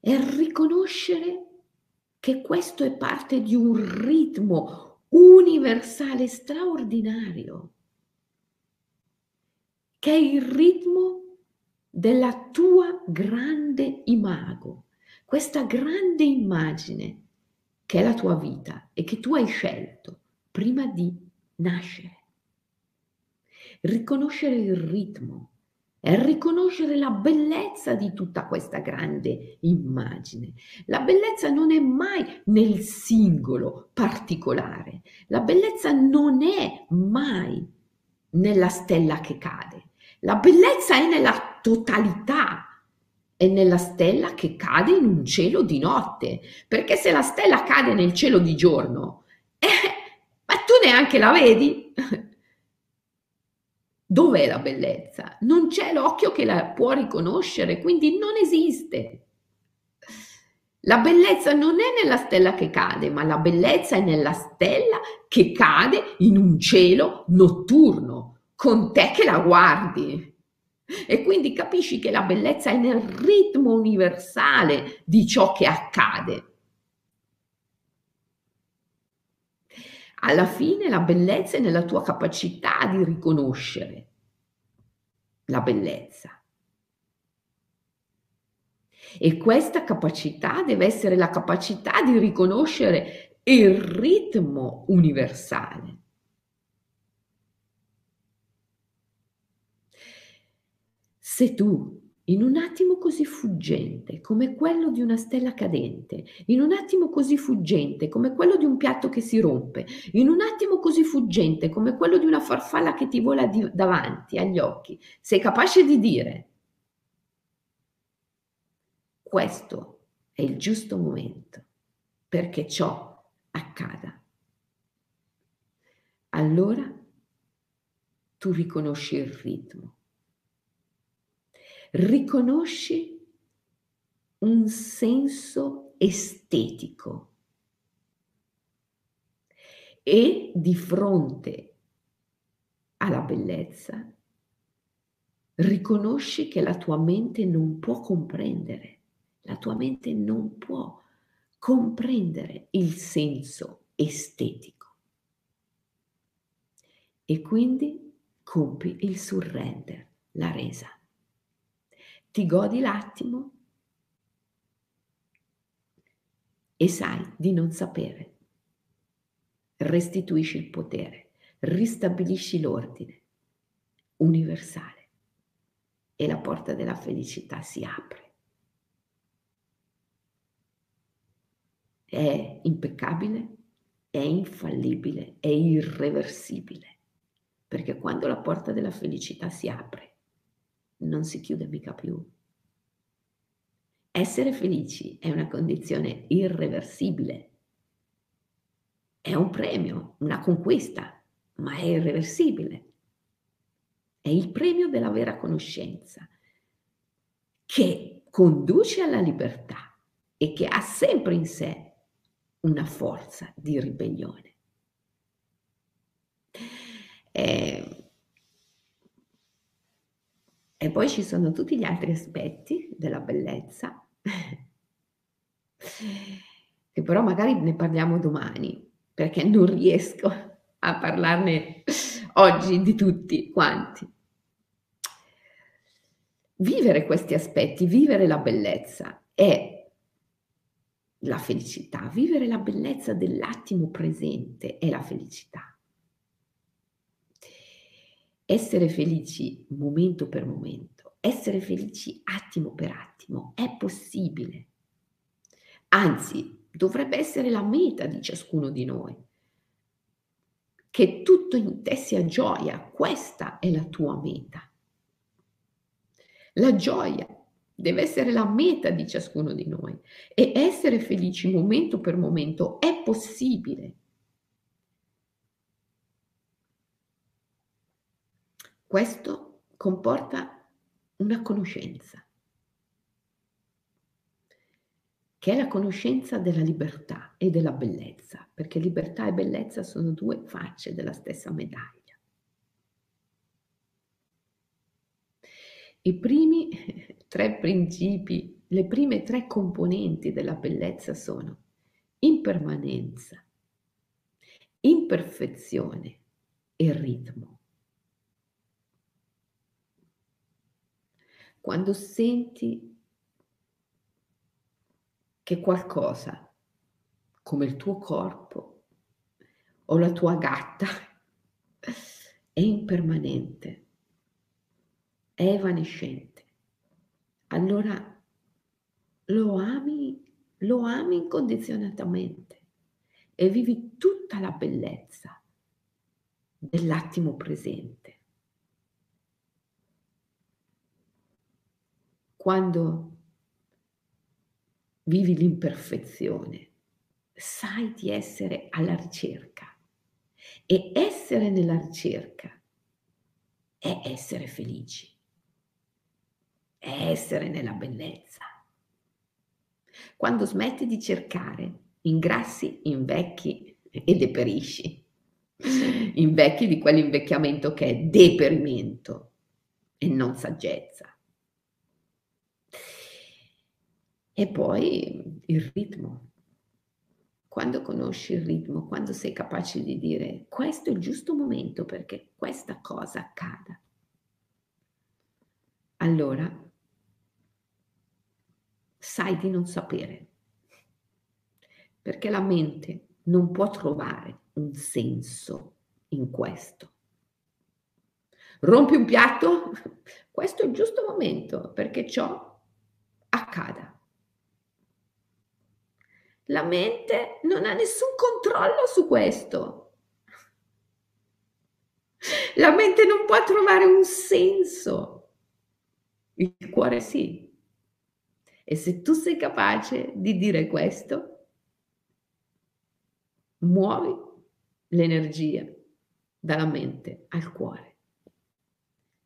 è riconoscere che questo è parte di un ritmo universale straordinario, che è il ritmo della tua grande imago, questa grande immagine che è la tua vita e che tu hai scelto prima di nascere. Riconoscere il ritmo è riconoscere la bellezza di tutta questa grande immagine. La bellezza non è mai nel singolo particolare, la bellezza non è mai nella stella che cade, la bellezza è nella totalità, è nella stella che cade in un cielo di notte, perché se la stella cade nel cielo di giorno, eh, ma tu neanche la vedi. Dov'è la bellezza? Non c'è l'occhio che la può riconoscere, quindi non esiste. La bellezza non è nella stella che cade, ma la bellezza è nella stella che cade in un cielo notturno, con te che la guardi. E quindi capisci che la bellezza è nel ritmo universale di ciò che accade. Alla fine la bellezza è nella tua capacità di riconoscere la bellezza. E questa capacità deve essere la capacità di riconoscere il ritmo universale. Se tu in un attimo così fuggente come quello di una stella cadente, in un attimo così fuggente come quello di un piatto che si rompe, in un attimo così fuggente come quello di una farfalla che ti vola di- davanti agli occhi, sei capace di dire questo è il giusto momento perché ciò accada. Allora tu riconosci il ritmo riconosci un senso estetico e di fronte alla bellezza riconosci che la tua mente non può comprendere, la tua mente non può comprendere il senso estetico. E quindi compi il surrender, la resa ti godi l'attimo e sai di non sapere. Restituisci il potere, ristabilisci l'ordine universale e la porta della felicità si apre. È impeccabile, è infallibile, è irreversibile, perché quando la porta della felicità si apre, non si chiude mica più. Essere felici è una condizione irreversibile. È un premio, una conquista, ma è irreversibile. È il premio della vera conoscenza che conduce alla libertà e che ha sempre in sé una forza di ribellione. E, e poi ci sono tutti gli altri aspetti della bellezza, che però magari ne parliamo domani, perché non riesco a parlarne oggi di tutti quanti. Vivere questi aspetti, vivere la bellezza è la felicità, vivere la bellezza dell'attimo presente è la felicità. Essere felici momento per momento, essere felici attimo per attimo è possibile. Anzi, dovrebbe essere la meta di ciascuno di noi. Che tutto in te sia gioia, questa è la tua meta. La gioia deve essere la meta di ciascuno di noi e essere felici momento per momento è possibile. Questo comporta una conoscenza, che è la conoscenza della libertà e della bellezza, perché libertà e bellezza sono due facce della stessa medaglia. I primi (laughs) tre principi, le prime tre componenti della bellezza sono impermanenza, imperfezione e ritmo. Quando senti che qualcosa, come il tuo corpo o la tua gatta, è impermanente, è evanescente, allora lo ami, lo ami incondizionatamente e vivi tutta la bellezza dell'attimo presente. Quando vivi l'imperfezione, sai di essere alla ricerca e essere nella ricerca è essere felici è essere nella bellezza. Quando smetti di cercare, ingrassi, invecchi e deperisci. Invecchi di quell'invecchiamento che è deperimento e non saggezza. E poi il ritmo. Quando conosci il ritmo, quando sei capace di dire questo è il giusto momento perché questa cosa accada, allora sai di non sapere, perché la mente non può trovare un senso in questo. Rompi un piatto? (laughs) Questo è il giusto momento perché ciò accada. La mente non ha nessun controllo su questo. La mente non può trovare un senso. Il cuore sì. E se tu sei capace di dire questo, muovi l'energia dalla mente al cuore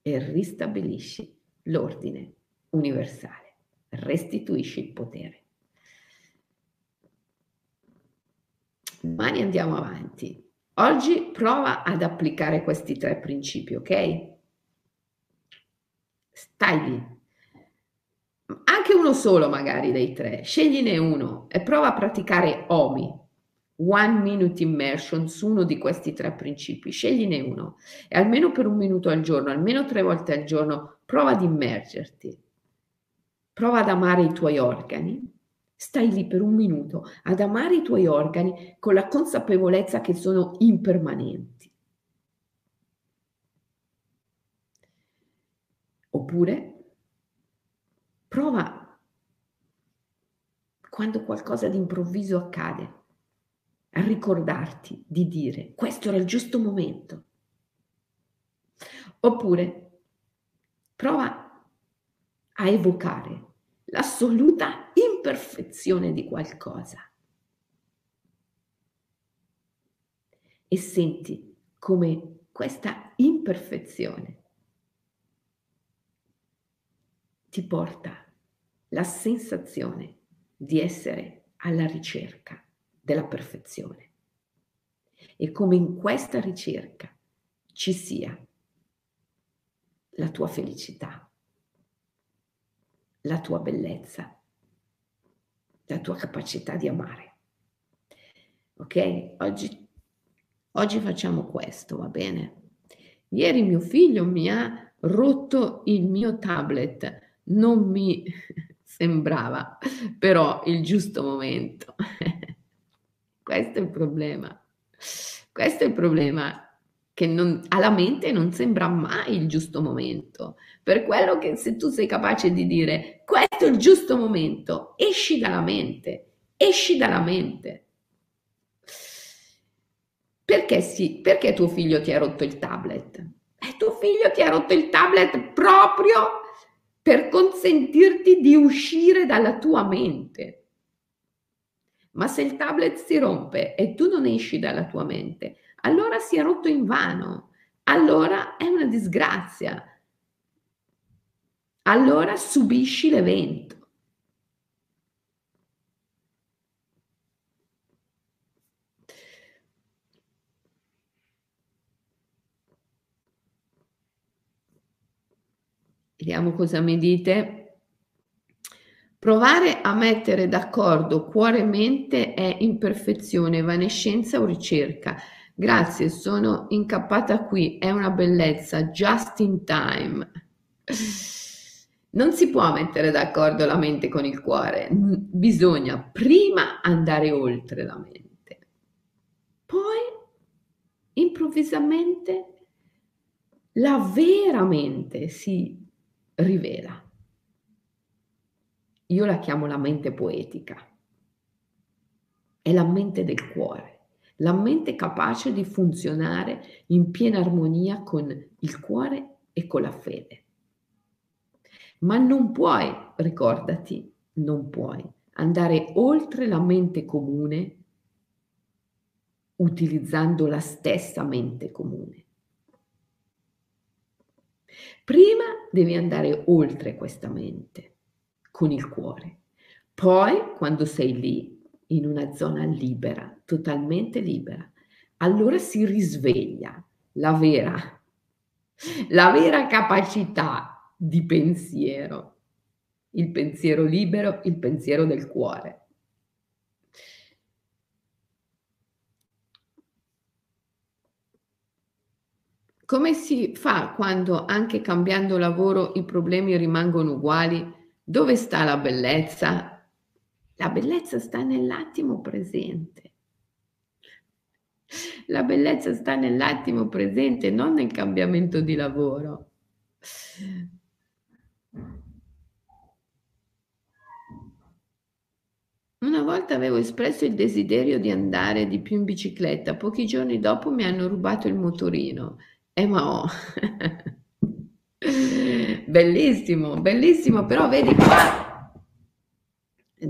e ristabilisci l'ordine universale, restituisci il potere. Domani andiamo avanti. Oggi prova ad applicare questi tre principi, ok? Stai lì. Anche uno solo magari dei tre, scegline uno e prova a praticare OMI, One Minute Immersion, su uno di questi tre principi, scegline uno. E almeno per un minuto al giorno, almeno tre volte al giorno, prova ad immergerti, prova ad amare i tuoi organi, stai lì per un minuto ad amare i tuoi organi con la consapevolezza che sono impermanenti. Oppure Prova quando qualcosa di improvviso accade a ricordarti di dire questo era il giusto momento. Oppure prova a evocare l'assoluta imperfezione di qualcosa. E senti come questa imperfezione ti porta la sensazione di essere alla ricerca della perfezione e come in questa ricerca ci sia la tua felicità, la tua bellezza, la tua capacità di amare. Ok? Oggi, oggi facciamo questo, va bene? Ieri mio figlio mi ha rotto il mio tablet, non mi (laughs) sembrava però il giusto momento. (laughs) Questo è il problema. Questo è il problema, che non, alla mente non sembra mai il giusto momento. Per quello che se tu sei capace di dire questo è il giusto momento, esci dalla mente, esci dalla mente. Perché sì? Perché tuo figlio ti ha rotto il tablet? Eh, tuo figlio ti ha rotto il tablet proprio per consentirti di uscire dalla tua mente. Ma se il tablet si rompe e tu non esci dalla tua mente, allora si è rotto in vano, allora è una disgrazia, allora subisci l'evento. Vediamo cosa mi dite. Provare a mettere d'accordo cuore e mente è imperfezione, evanescenza o ricerca. Grazie, sono incappata qui, è una bellezza, just in time. Non si può mettere d'accordo la mente con il cuore, bisogna prima andare oltre la mente, poi improvvisamente la vera mente si rivela. Io la chiamo la mente poetica. È la mente del cuore, la mente capace di funzionare in piena armonia con il cuore e con la fede. Ma non puoi, ricordati, non puoi andare oltre la mente comune utilizzando la stessa mente comune. Prima devi andare oltre questa mente con il cuore. Poi, quando sei lì, in una zona libera, totalmente libera, allora si risveglia la vera, la vera capacità di pensiero, il pensiero libero, il pensiero del cuore. Come si fa quando anche cambiando lavoro i problemi rimangono uguali? Dove sta la bellezza? La bellezza sta nell'attimo presente. La bellezza sta nell'attimo presente, non nel cambiamento di lavoro. Una volta avevo espresso il desiderio di andare di più in bicicletta, pochi giorni dopo mi hanno rubato il motorino. Eh ma oh. (laughs) Bellissimo, bellissimo, però vedi qua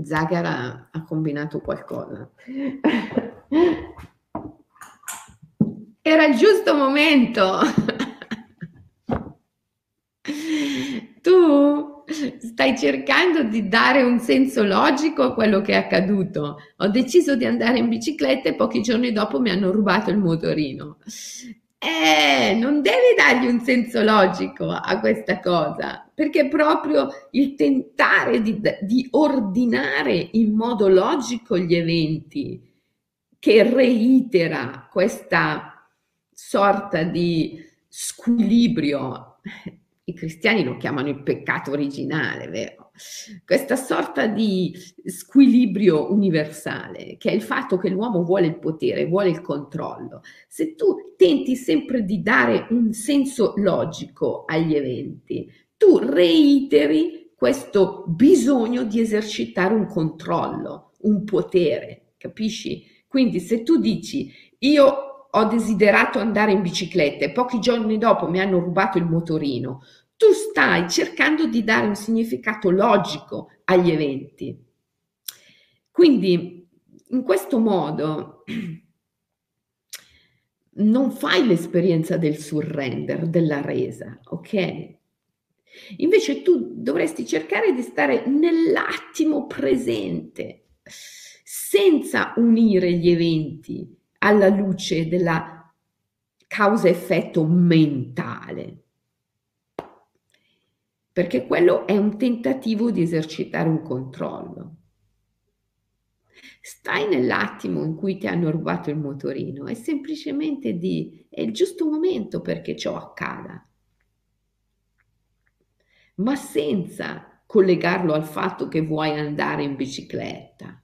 Zagara ha combinato qualcosa. (laughs) Era il giusto momento. (laughs) tu stai cercando di dare un senso logico a quello che è accaduto. Ho deciso di andare in bicicletta e pochi giorni dopo mi hanno rubato il motorino. Eh, non devi dargli un senso logico a questa cosa, perché proprio il tentare di, di ordinare in modo logico gli eventi che reitera questa sorta di squilibrio, i cristiani lo chiamano il peccato originale, vero? Questa sorta di squilibrio universale, che è il fatto che l'uomo vuole il potere, vuole il controllo. Se tu tenti sempre di dare un senso logico agli eventi, tu reiteri questo bisogno di esercitare un controllo, un potere, capisci? Quindi se tu dici io ho desiderato andare in bicicletta e pochi giorni dopo mi hanno rubato il motorino, tu stai cercando di dare un significato logico agli eventi. Quindi in questo modo (clears throat) non fai l'esperienza del surrender, della resa, ok? Invece tu dovresti cercare di stare nell'attimo presente, senza unire gli eventi alla luce della causa-effetto mentale, perché quello è un tentativo di esercitare un controllo. Stai nell'attimo in cui ti hanno rubato il motorino e semplicemente di è il giusto momento perché ciò accada ma senza collegarlo al fatto che vuoi andare in bicicletta.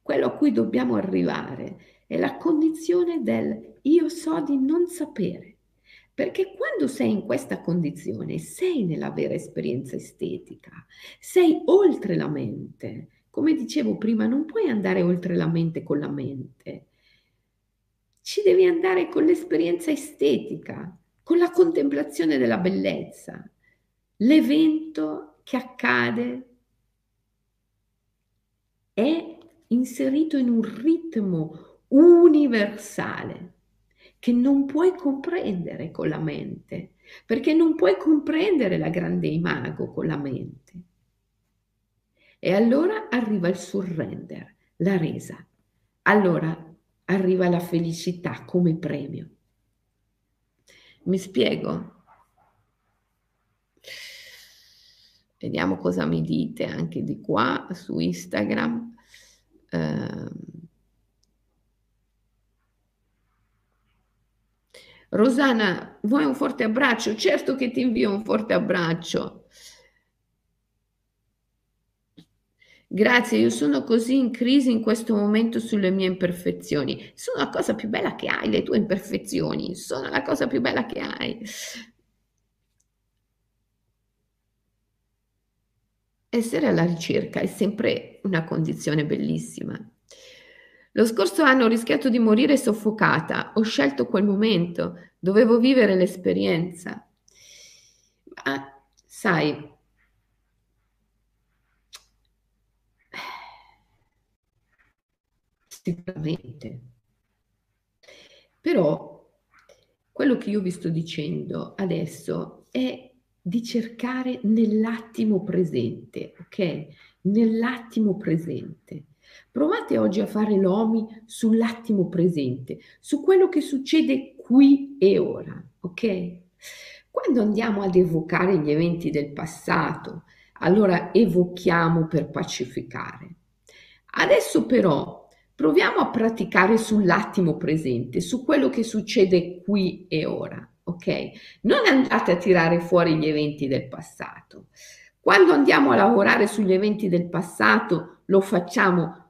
Quello a cui dobbiamo arrivare è la condizione del io so di non sapere. Perché quando sei in questa condizione sei nella vera esperienza estetica, sei oltre la mente. Come dicevo prima, non puoi andare oltre la mente con la mente ci devi andare con l'esperienza estetica, con la contemplazione della bellezza. L'evento che accade è inserito in un ritmo universale che non puoi comprendere con la mente, perché non puoi comprendere la grande imago con la mente. E allora arriva il surrender, la resa. Allora arriva la felicità come premio. Mi spiego? Vediamo cosa mi dite anche di qua su Instagram. Eh, Rosana, vuoi un forte abbraccio? Certo che ti invio un forte abbraccio. Grazie, io sono così in crisi in questo momento sulle mie imperfezioni. Sono la cosa più bella che hai, le tue imperfezioni, sono la cosa più bella che hai. Essere alla ricerca è sempre una condizione bellissima. Lo scorso anno ho rischiato di morire soffocata, ho scelto quel momento, dovevo vivere l'esperienza. Ma sai, sicuramente. Però quello che io vi sto dicendo adesso è di cercare nell'attimo presente, ok? Nell'attimo presente. Provate oggi a fare l'OMI sull'attimo presente, su quello che succede qui e ora, ok? Quando andiamo ad evocare gli eventi del passato, allora evochiamo per pacificare. Adesso però Proviamo a praticare sull'attimo presente, su quello che succede qui e ora, ok? Non andate a tirare fuori gli eventi del passato. Quando andiamo a lavorare sugli eventi del passato, lo facciamo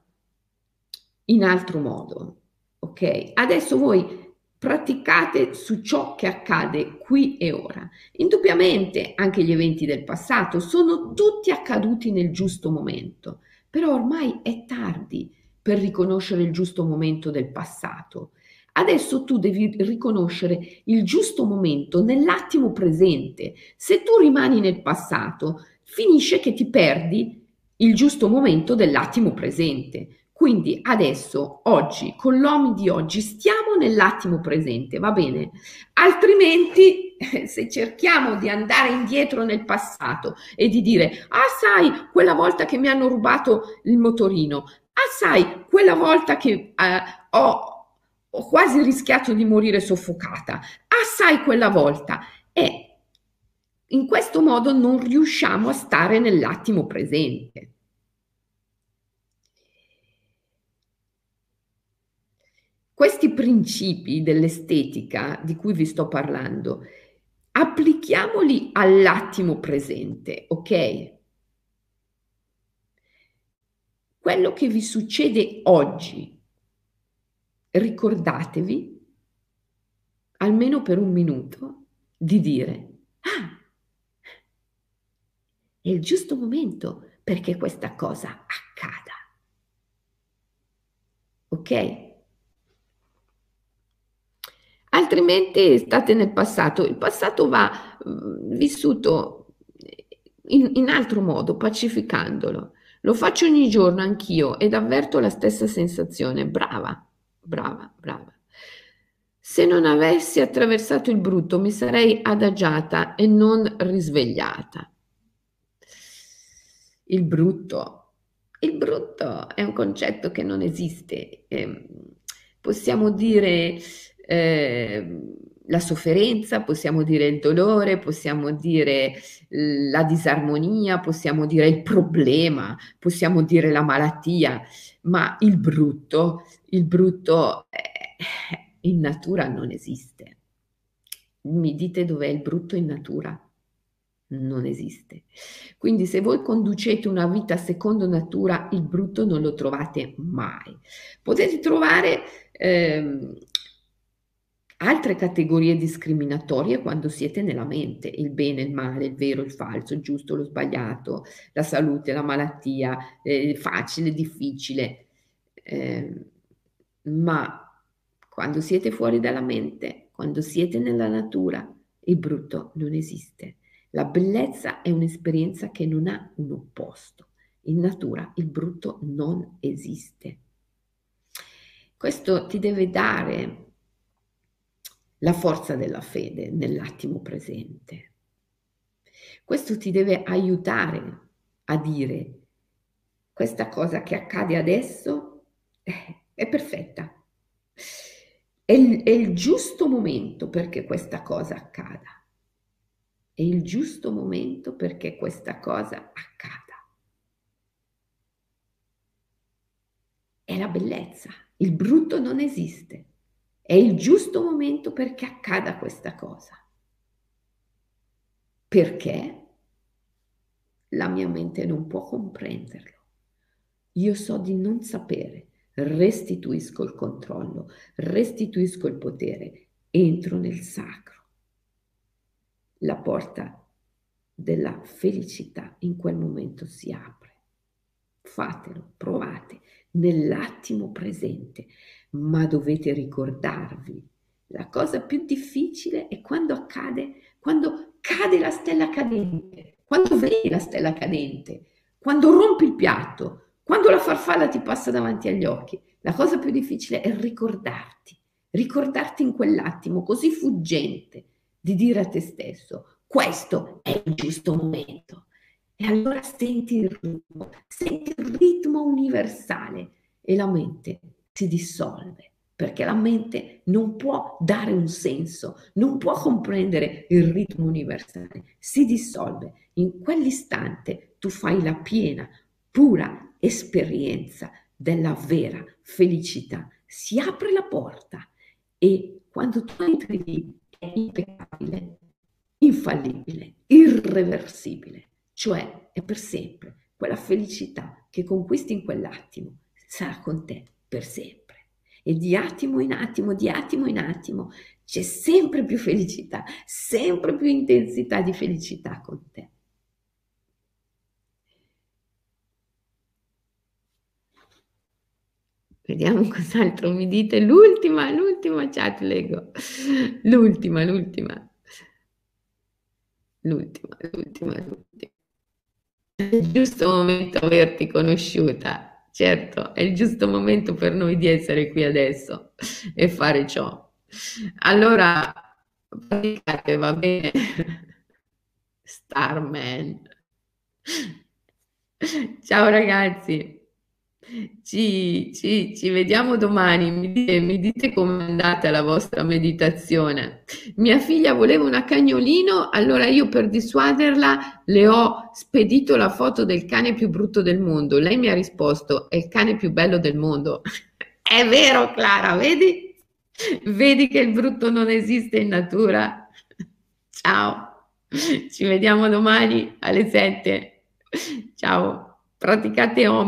in altro modo, ok? Adesso voi praticate su ciò che accade qui e ora. Indubbiamente anche gli eventi del passato sono tutti accaduti nel giusto momento, però ormai è tardi per riconoscere il giusto momento del passato. Adesso tu devi riconoscere il giusto momento nell'attimo presente. Se tu rimani nel passato, finisce che ti perdi il giusto momento dell'attimo presente. Quindi adesso, oggi, con l'OMI di oggi, stiamo nell'attimo presente, va bene? Altrimenti, (laughs) se cerchiamo di andare indietro nel passato e di dire, ah sai, quella volta che mi hanno rubato il motorino, Ah, sai, quella volta che eh, ho, ho quasi rischiato di morire soffocata. Ah, sai, quella volta. E in questo modo non riusciamo a stare nell'attimo presente. Questi principi dell'estetica di cui vi sto parlando, applichiamoli all'attimo presente, ok? quello che vi succede oggi, ricordatevi, almeno per un minuto, di dire, ah, è il giusto momento perché questa cosa accada. Ok? Altrimenti state nel passato. Il passato va mh, vissuto in, in altro modo, pacificandolo. Lo faccio ogni giorno anch'io ed avverto la stessa sensazione. Brava, brava, brava. Se non avessi attraversato il brutto mi sarei adagiata e non risvegliata. Il brutto. Il brutto è un concetto che non esiste. Eh, possiamo dire eh, la sofferenza, possiamo dire il dolore, possiamo dire la disarmonia, possiamo dire il problema, possiamo dire la malattia, ma il brutto, il brutto eh, in natura non esiste. Mi dite dov'è il brutto in natura? Non esiste. Quindi se voi conducete una vita secondo natura, il brutto non lo trovate mai. Potete trovare ehm, altre categorie discriminatorie quando siete nella mente, il bene, il male, il vero, il falso, il giusto, lo sbagliato, la salute, la malattia, eh, facile, difficile. Eh, ma quando siete fuori dalla mente, quando siete nella natura, il brutto non esiste. La bellezza è un'esperienza che non ha un opposto. In natura il brutto non esiste. Questo ti deve dare la forza della fede nell'attimo presente. Questo ti deve aiutare a dire questa cosa che accade adesso è perfetta. È il, è il giusto momento perché questa cosa accada. È il giusto momento perché questa cosa accada. È la bellezza. Il brutto non esiste. È il giusto momento perché accada questa cosa. Perché la mia mente non può comprenderlo. Io so di non sapere, restituisco il controllo, restituisco il potere, entro nel sacro. La porta della felicità in quel momento si apre. Fatelo, provate nell'attimo presente ma dovete ricordarvi, la cosa più difficile è quando accade, quando cade la stella cadente, quando vedi la stella cadente, quando rompi il piatto, quando la farfalla ti passa davanti agli occhi. La cosa più difficile è ricordarti, ricordarti in quell'attimo così fuggente di dire a te stesso, questo è il giusto momento. E allora senti il ritmo, senti il ritmo universale e la mente si dissolve perché la mente non può dare un senso, non può comprendere il ritmo universale, si dissolve. In quell'istante tu fai la piena, pura esperienza della vera felicità. Si apre la porta e quando tu entri lì è impeccabile, infallibile, irreversibile, cioè è per sempre. Quella felicità che conquisti in quell'attimo sarà con te per sempre. E di attimo in attimo, di attimo in attimo, c'è sempre più felicità, sempre più intensità di felicità con te. Vediamo cos'altro mi dite. L'ultima, l'ultima chat, leggo. L'ultima, l'ultima. L'ultima, l'ultima, l'ultima. È il giusto momento averti conosciuta. Certo, è il giusto momento per noi di essere qui adesso e fare ciò. Allora, praticate, va bene? Starman. Ciao ragazzi. Ci, ci, ci, vediamo domani, mi dite, mi dite com'è andata la vostra meditazione. Mia figlia voleva una cagnolino, allora io per dissuaderla le ho spedito la foto del cane più brutto del mondo. Lei mi ha risposto, è il cane più bello del mondo. (laughs) è vero Clara, vedi? Vedi che il brutto non esiste in natura. (laughs) Ciao, ci vediamo domani alle 7. Ciao, praticate om.